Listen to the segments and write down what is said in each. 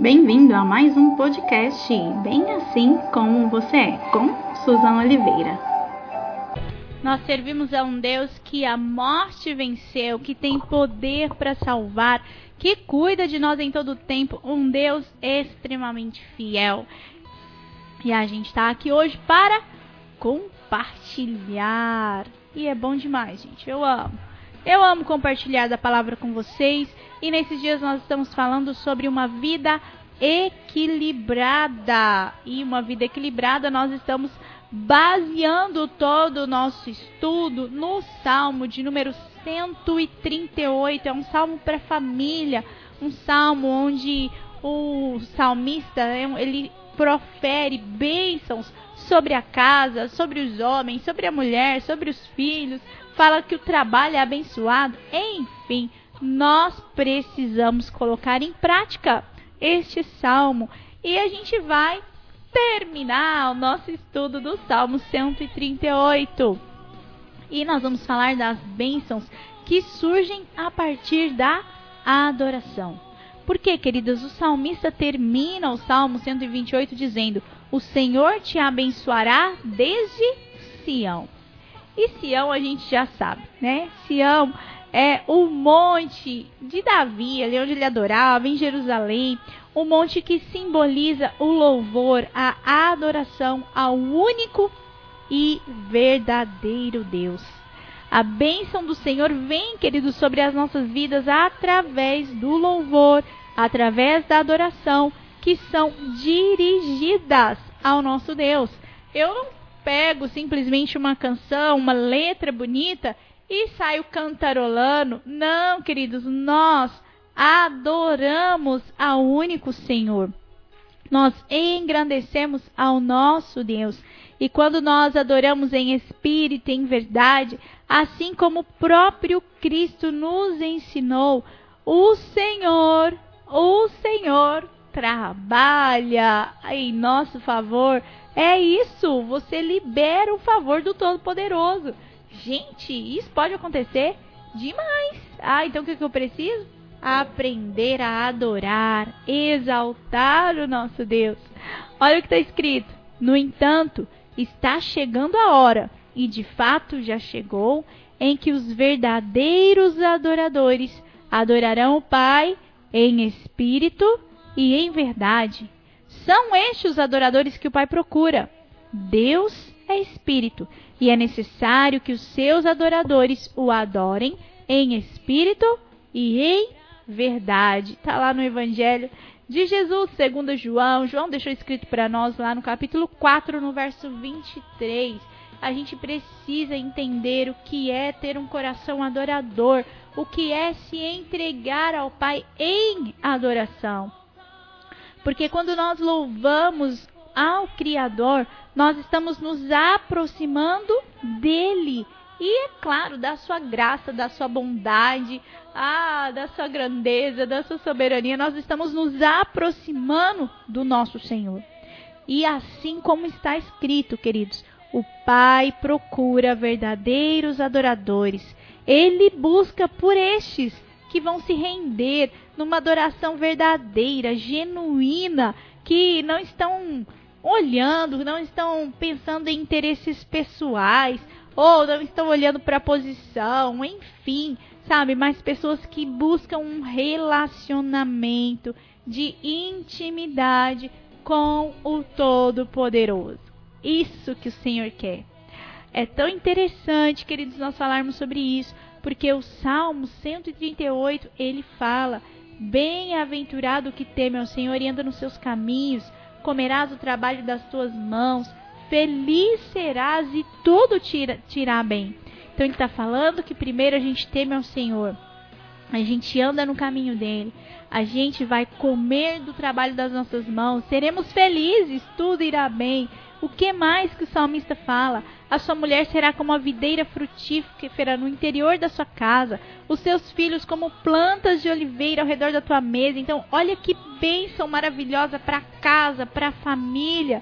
Bem-vindo a mais um podcast Bem Assim Como Você É, com Suzana Oliveira. Nós servimos a um Deus que a morte venceu, que tem poder para salvar, que cuida de nós em todo o tempo, um Deus extremamente fiel. E a gente está aqui hoje para compartilhar. E é bom demais, gente. Eu amo. Eu amo compartilhar da palavra com vocês. E nesses dias nós estamos falando sobre uma vida equilibrada. E uma vida equilibrada nós estamos baseando todo o nosso estudo no Salmo de número 138. É um salmo para família, um salmo onde o salmista ele profere bênçãos sobre a casa, sobre os homens, sobre a mulher, sobre os filhos, fala que o trabalho é abençoado, enfim, nós precisamos colocar em prática este salmo e a gente vai terminar o nosso estudo do Salmo 138. E nós vamos falar das bênçãos que surgem a partir da adoração. Porque, queridas, o salmista termina o Salmo 128 dizendo: O Senhor te abençoará desde Sião. E Sião a gente já sabe, né? Sião é o monte de Davi, ali onde ele adorava, em Jerusalém, o monte que simboliza o louvor, a adoração ao único e verdadeiro Deus. A bênção do Senhor vem, queridos, sobre as nossas vidas através do louvor, através da adoração, que são dirigidas ao nosso Deus. Eu não pego simplesmente uma canção, uma letra bonita e saio cantarolando. Não, queridos, nós adoramos ao único Senhor. Nós engrandecemos ao nosso Deus. E quando nós adoramos em espírito e em verdade, assim como o próprio Cristo nos ensinou, o Senhor, o Senhor trabalha em nosso favor. É isso, você libera o favor do Todo-Poderoso. Gente, isso pode acontecer demais. Ah, então o que, que eu preciso? Aprender a adorar, exaltar o nosso Deus. Olha o que está escrito. No entanto, está chegando a hora, e de fato já chegou, em que os verdadeiros adoradores adorarão o Pai em espírito e em verdade. São estes os adoradores que o Pai procura. Deus é espírito, e é necessário que os seus adoradores o adorem em espírito e em verdade. Está lá no Evangelho de Jesus, segundo João. João deixou escrito para nós lá no capítulo 4, no verso 23. A gente precisa entender o que é ter um coração adorador, o que é se entregar ao Pai em adoração. Porque quando nós louvamos ao Criador, nós estamos nos aproximando dele. E é claro, da sua graça, da sua bondade, ah, da sua grandeza, da sua soberania, nós estamos nos aproximando do nosso Senhor. E assim como está escrito, queridos, o Pai procura verdadeiros adoradores. Ele busca por estes que vão se render numa adoração verdadeira, genuína, que não estão olhando, não estão pensando em interesses pessoais, ou não estão olhando para a posição, enfim, sabe? Mas pessoas que buscam um relacionamento de intimidade com o Todo-Poderoso. Isso que o Senhor quer. É tão interessante, queridos, nós falarmos sobre isso, porque o Salmo 138 ele fala: Bem-aventurado que teme ao Senhor e anda nos seus caminhos, comerás o trabalho das tuas mãos, feliz serás e tudo tira, tirar bem. Então ele está falando que primeiro a gente teme ao Senhor, a gente anda no caminho dele, a gente vai comer do trabalho das nossas mãos, seremos felizes, tudo irá bem. O que mais que o salmista fala? A sua mulher será como a videira frutífera no interior da sua casa, os seus filhos como plantas de oliveira ao redor da tua mesa. Então, olha que bênção maravilhosa para a casa, para a família.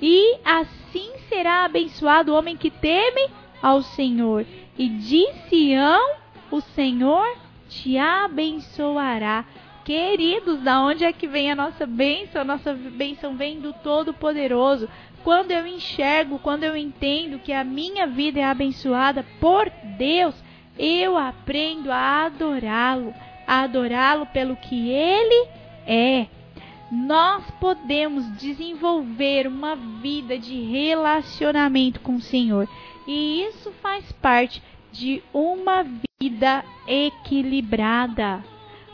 E assim será abençoado o homem que teme ao Senhor. E de Sião o Senhor te abençoará Queridos, da onde é que vem a nossa bênção? A nossa bênção vem do Todo-Poderoso. Quando eu enxergo, quando eu entendo que a minha vida é abençoada por Deus, eu aprendo a adorá-lo, a adorá-lo pelo que ele é. Nós podemos desenvolver uma vida de relacionamento com o Senhor, e isso faz parte de uma vida equilibrada.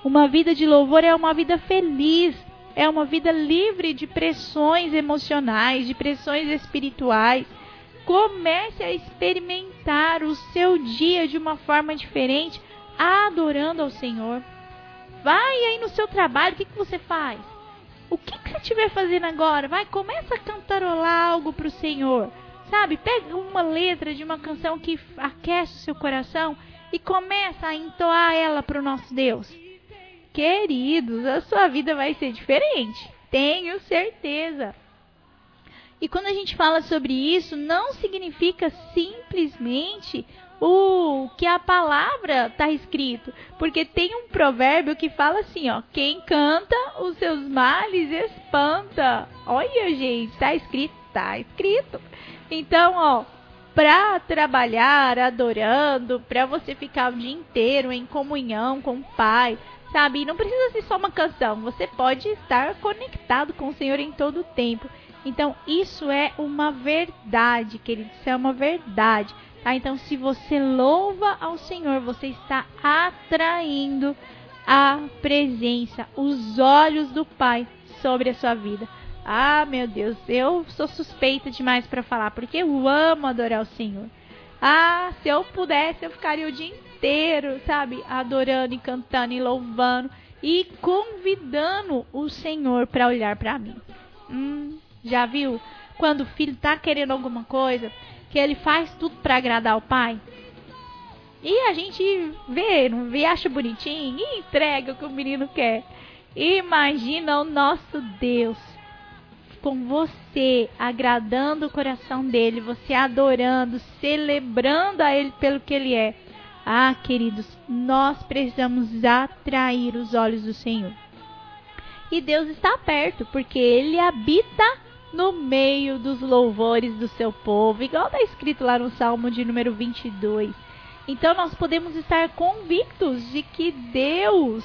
Uma vida de louvor é uma vida feliz, é uma vida livre de pressões emocionais, de pressões espirituais. Comece a experimentar o seu dia de uma forma diferente, adorando ao Senhor. Vai aí no seu trabalho, o que, que você faz? O que, que você estiver fazendo agora? Vai, começa a cantarolar algo para o Senhor. Sabe? Pega uma letra de uma canção que aquece o seu coração e começa a entoar ela para o nosso Deus. Queridos, a sua vida vai ser diferente. Tenho certeza. E quando a gente fala sobre isso, não significa simplesmente o que a palavra está escrito, porque tem um provérbio que fala assim, ó, quem canta os seus males espanta. Olha, gente, está escrito, está escrito. Então, ó, para trabalhar adorando, para você ficar o dia inteiro em comunhão com o Pai, sabe? Não precisa ser só uma canção, você pode estar conectado com o Senhor em todo o tempo. Então, isso é uma verdade, querido, isso é uma verdade. Tá? Então, se você louva ao Senhor, você está atraindo a presença, os olhos do Pai sobre a sua vida. Ah, meu Deus, eu sou suspeita demais para falar, porque eu amo adorar o Senhor. Ah, se eu pudesse, eu ficaria o dia inteiro, sabe, adorando e cantando e louvando e convidando o Senhor para olhar para mim. Hum, já viu? Quando o filho tá querendo alguma coisa, que ele faz tudo para agradar o pai. E a gente vê, não vê, acha bonitinho e entrega o que o menino quer. Imagina o nosso Deus com você, agradando o coração dele, você adorando, celebrando a ele pelo que ele é. Ah, queridos, nós precisamos atrair os olhos do Senhor. E Deus está perto, porque ele habita no meio dos louvores do seu povo, igual está escrito lá no Salmo de número 22. Então nós podemos estar convictos de que Deus,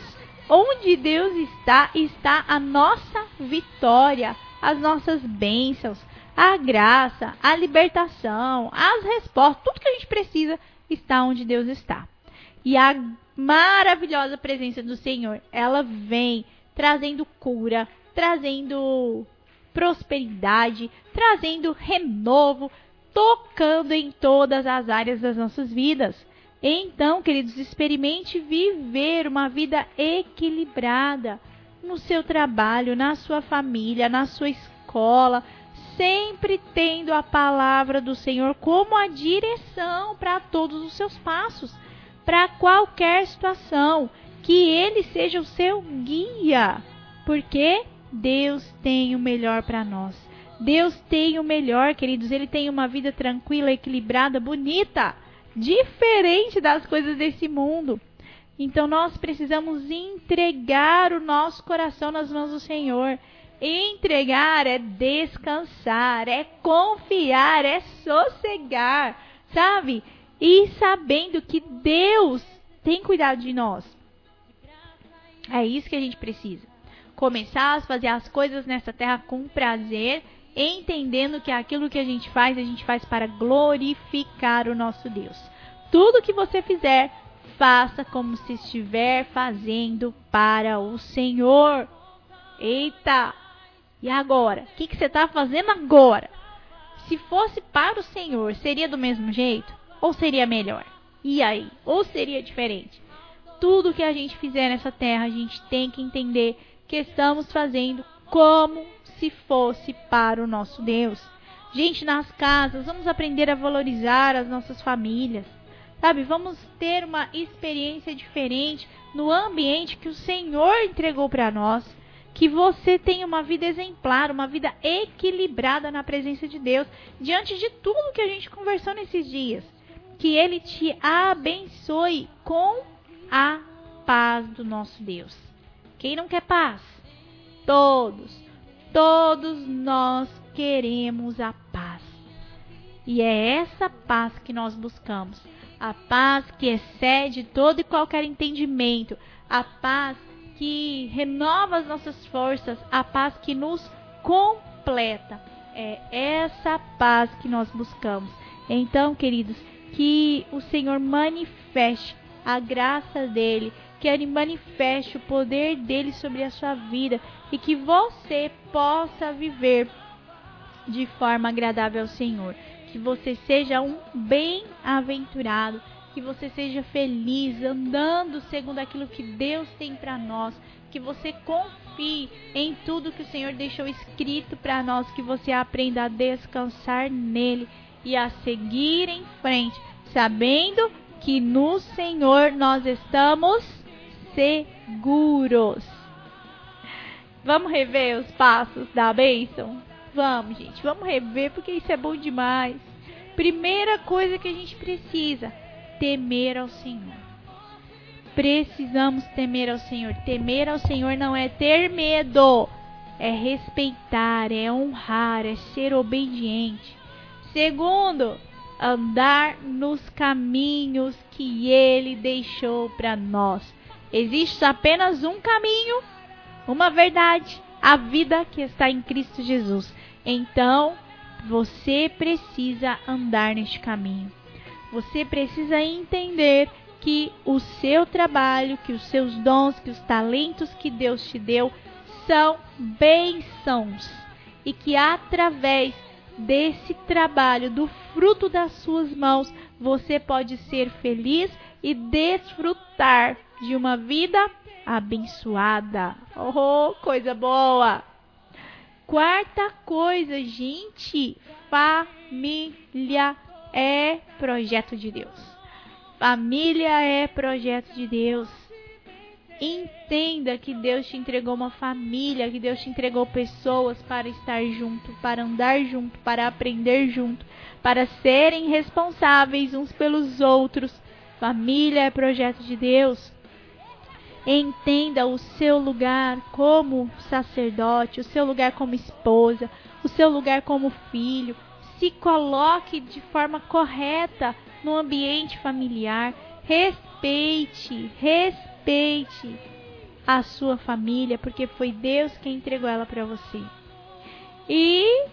onde Deus está, está a nossa vitória as nossas bênçãos, a graça, a libertação, as respostas, tudo que a gente precisa está onde Deus está. E a maravilhosa presença do Senhor, ela vem trazendo cura, trazendo prosperidade, trazendo renovo, tocando em todas as áreas das nossas vidas. Então, queridos, experimente viver uma vida equilibrada, no seu trabalho, na sua família, na sua escola, sempre tendo a palavra do Senhor como a direção para todos os seus passos, para qualquer situação, que ele seja o seu guia, porque Deus tem o melhor para nós. Deus tem o melhor, queridos. Ele tem uma vida tranquila, equilibrada, bonita, diferente das coisas desse mundo. Então nós precisamos entregar o nosso coração nas mãos do Senhor. Entregar é descansar, é confiar, é sossegar, sabe? E sabendo que Deus tem cuidado de nós. É isso que a gente precisa. Começar a fazer as coisas nessa terra com prazer, entendendo que aquilo que a gente faz, a gente faz para glorificar o nosso Deus. Tudo que você fizer, faça como se estiver fazendo para o Senhor. Eita! E agora? O que, que você está fazendo agora? Se fosse para o Senhor, seria do mesmo jeito? Ou seria melhor? E aí? Ou seria diferente? Tudo que a gente fizer nessa terra, a gente tem que entender que estamos fazendo como se fosse para o nosso Deus. Gente, nas casas, vamos aprender a valorizar as nossas famílias Sabe, vamos ter uma experiência diferente no ambiente que o Senhor entregou para nós. Que você tenha uma vida exemplar, uma vida equilibrada na presença de Deus, diante de tudo que a gente conversou nesses dias. Que Ele te abençoe com a paz do nosso Deus. Quem não quer paz? Todos, todos nós queremos a paz. E é essa paz que nós buscamos. A paz que excede todo e qualquer entendimento. A paz que renova as nossas forças. A paz que nos completa. É essa paz que nós buscamos. Então, queridos, que o Senhor manifeste a graça dele, que ele manifeste o poder dele sobre a sua vida e que você possa viver de forma agradável ao Senhor. Que você seja um bem-aventurado, que você seja feliz andando segundo aquilo que Deus tem para nós, que você confie em tudo que o Senhor deixou escrito para nós, que você aprenda a descansar nele e a seguir em frente, sabendo que no Senhor nós estamos seguros. Vamos rever os passos da bênção? Vamos, gente, vamos rever porque isso é bom demais. Primeira coisa que a gente precisa: temer ao Senhor. Precisamos temer ao Senhor. Temer ao Senhor não é ter medo, é respeitar, é honrar, é ser obediente. Segundo, andar nos caminhos que ele deixou para nós. Existe apenas um caminho, uma verdade, a vida que está em Cristo Jesus. Então, você precisa andar neste caminho. Você precisa entender que o seu trabalho, que os seus dons, que os talentos que Deus te deu são bênçãos e que através desse trabalho, do fruto das suas mãos, você pode ser feliz e desfrutar de uma vida abençoada. Oh, coisa boa! Quarta coisa, gente, família é projeto de Deus. Família é projeto de Deus. Entenda que Deus te entregou uma família, que Deus te entregou pessoas para estar junto, para andar junto, para aprender junto, para serem responsáveis uns pelos outros. Família é projeto de Deus. Entenda o seu lugar como sacerdote, o seu lugar como esposa, o seu lugar como filho. Se coloque de forma correta no ambiente familiar. Respeite, respeite a sua família, porque foi Deus quem entregou ela para você. E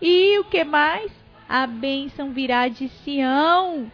e o que mais? A bênção virá de Sião.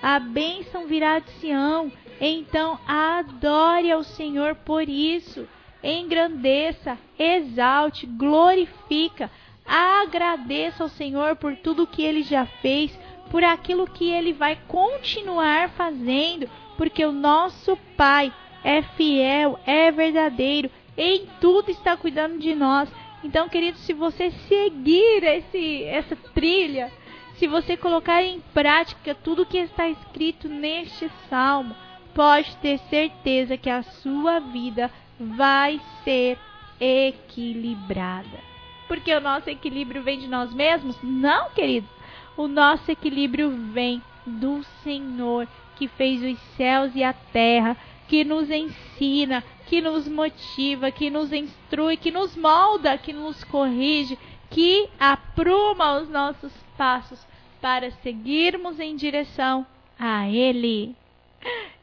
A bênção virá de Sião. Então adore ao Senhor por isso. Engrandeça, exalte, glorifica, agradeça ao Senhor por tudo que ele já fez, por aquilo que ele vai continuar fazendo, porque o nosso Pai é fiel, é verdadeiro, em tudo está cuidando de nós. Então, querido, se você seguir esse, essa trilha, se você colocar em prática tudo que está escrito neste salmo, pode ter certeza que a sua vida vai ser equilibrada. Porque o nosso equilíbrio vem de nós mesmos? Não, querido. O nosso equilíbrio vem do Senhor que fez os céus e a terra que nos ensina, que nos motiva, que nos instrui, que nos molda, que nos corrige, que apruma os nossos passos para seguirmos em direção a Ele.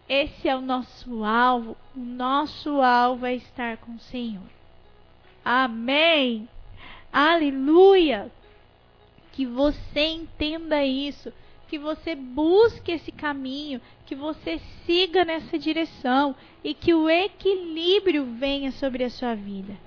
Esse é o nosso alvo. O nosso alvo é estar com o Senhor. Amém. Aleluia. Que você entenda isso que você busque esse caminho, que você siga nessa direção e que o equilíbrio venha sobre a sua vida.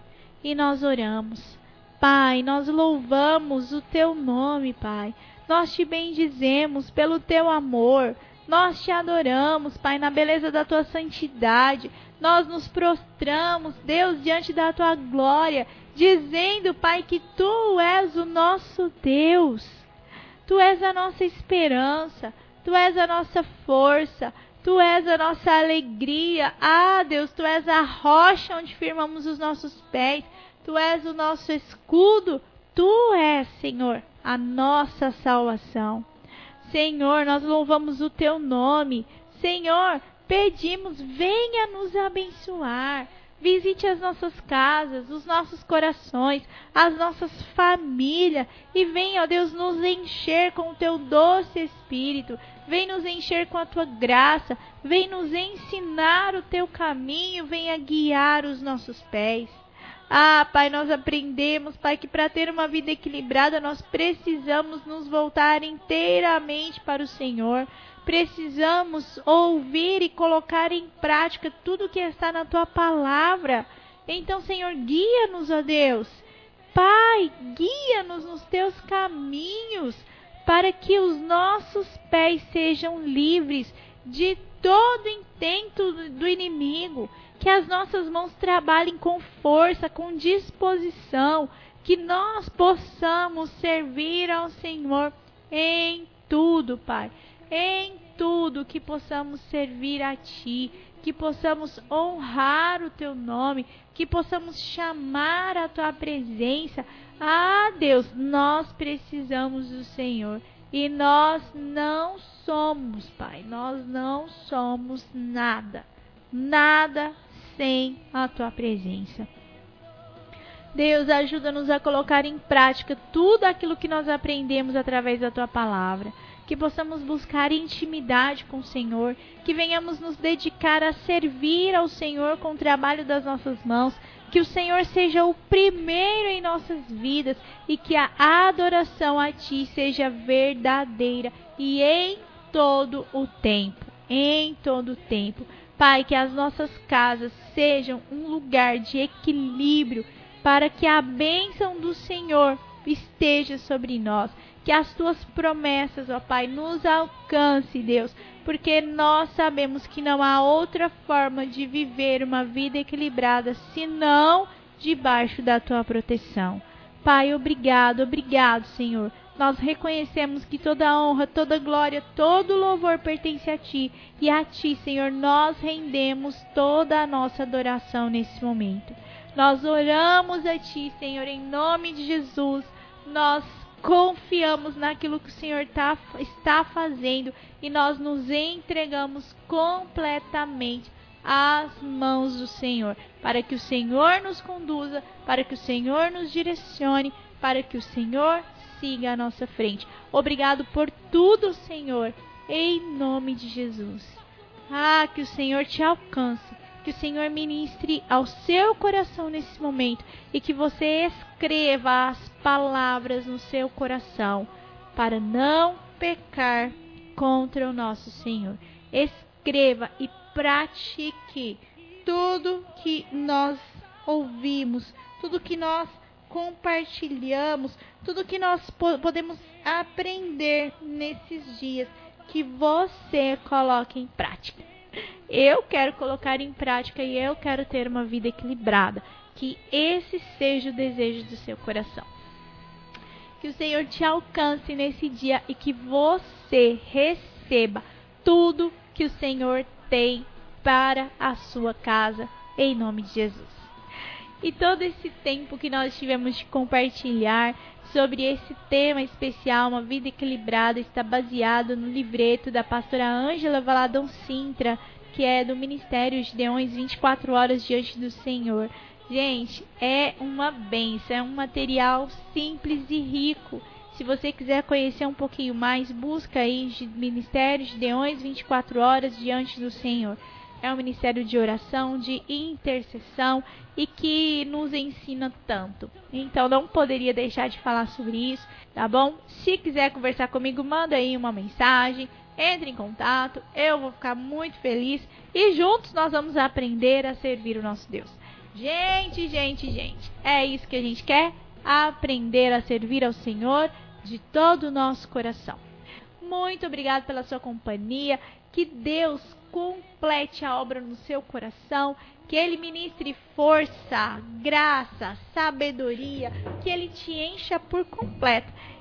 E nós oramos. Pai, nós louvamos o teu nome, Pai. Nós te bendizemos pelo teu amor. Nós te adoramos, Pai, na beleza da tua santidade. Nós nos prostramos, Deus, diante da tua glória, dizendo, Pai, que tu és o nosso Deus. Tu és a nossa esperança, Tu és a nossa força, Tu és a nossa alegria. Ah, Deus, Tu és a rocha onde firmamos os nossos pés, Tu és o nosso escudo, Tu és, Senhor, a nossa salvação. Senhor, nós louvamos o Teu nome. Senhor, pedimos, venha nos abençoar. Visite as nossas casas, os nossos corações, as nossas famílias e venha, ó Deus, nos encher com o teu doce espírito. Vem nos encher com a tua graça, vem nos ensinar o teu caminho, venha guiar os nossos pés. Ah, Pai, nós aprendemos, Pai, que para ter uma vida equilibrada nós precisamos nos voltar inteiramente para o Senhor. Precisamos ouvir e colocar em prática tudo que está na tua palavra. Então, Senhor, guia-nos, ó Deus. Pai, guia-nos nos teus caminhos, para que os nossos pés sejam livres de todo intento do inimigo, que as nossas mãos trabalhem com força, com disposição, que nós possamos servir ao Senhor em tudo, Pai. Em tudo que possamos servir a Ti, que possamos honrar o Teu nome, que possamos chamar a Tua presença. Ah, Deus, nós precisamos do Senhor. E nós não somos, Pai, nós não somos nada, nada sem a tua presença. Deus, ajuda-nos a colocar em prática tudo aquilo que nós aprendemos através da tua palavra. Que possamos buscar intimidade com o Senhor, que venhamos nos dedicar a servir ao Senhor com o trabalho das nossas mãos, que o Senhor seja o primeiro em nossas vidas e que a adoração a Ti seja verdadeira e em todo o tempo. Em todo o tempo. Pai, que as nossas casas sejam um lugar de equilíbrio para que a bênção do Senhor esteja sobre nós. Que as tuas promessas, ó Pai, nos alcance, Deus, porque nós sabemos que não há outra forma de viver uma vida equilibrada senão debaixo da tua proteção. Pai, obrigado, obrigado, Senhor. Nós reconhecemos que toda honra, toda glória, todo louvor pertence a Ti. E a Ti, Senhor, nós rendemos toda a nossa adoração nesse momento. Nós oramos a Ti, Senhor, em nome de Jesus. Nós confiamos naquilo que o Senhor tá, está fazendo e nós nos entregamos completamente às mãos do Senhor, para que o Senhor nos conduza, para que o Senhor nos direcione, para que o Senhor siga à nossa frente. Obrigado por tudo, Senhor, em nome de Jesus. Ah, que o Senhor te alcance, que o Senhor ministre ao seu coração nesse momento e que você escreva as palavras no seu coração para não pecar contra o nosso Senhor. Escreva e pratique tudo que nós ouvimos, tudo que nós compartilhamos, tudo que nós podemos aprender nesses dias, que você coloque em prática. Eu quero colocar em prática e eu quero ter uma vida equilibrada. Que esse seja o desejo do seu coração. Que o Senhor te alcance nesse dia e que você receba tudo que o Senhor tem para a sua casa, em nome de Jesus. E todo esse tempo que nós tivemos de compartilhar sobre esse tema especial, uma vida equilibrada, está baseado no livreto da pastora Ângela Valadão Sintra, que é do Ministério Gideões 24 Horas Diante do Senhor. Gente, é uma benção, é um material simples e rico. Se você quiser conhecer um pouquinho mais, busca aí Ministério Gideões 24 Horas Diante do Senhor. É um ministério de oração, de intercessão e que nos ensina tanto. Então não poderia deixar de falar sobre isso, tá bom? Se quiser conversar comigo, manda aí uma mensagem, entre em contato, eu vou ficar muito feliz e juntos nós vamos aprender a servir o nosso Deus. Gente, gente, gente, é isso que a gente quer? Aprender a servir ao Senhor de todo o nosso coração. Muito obrigado pela sua companhia. Que Deus complete a obra no seu coração, que Ele ministre força, graça, sabedoria, que Ele te encha por completo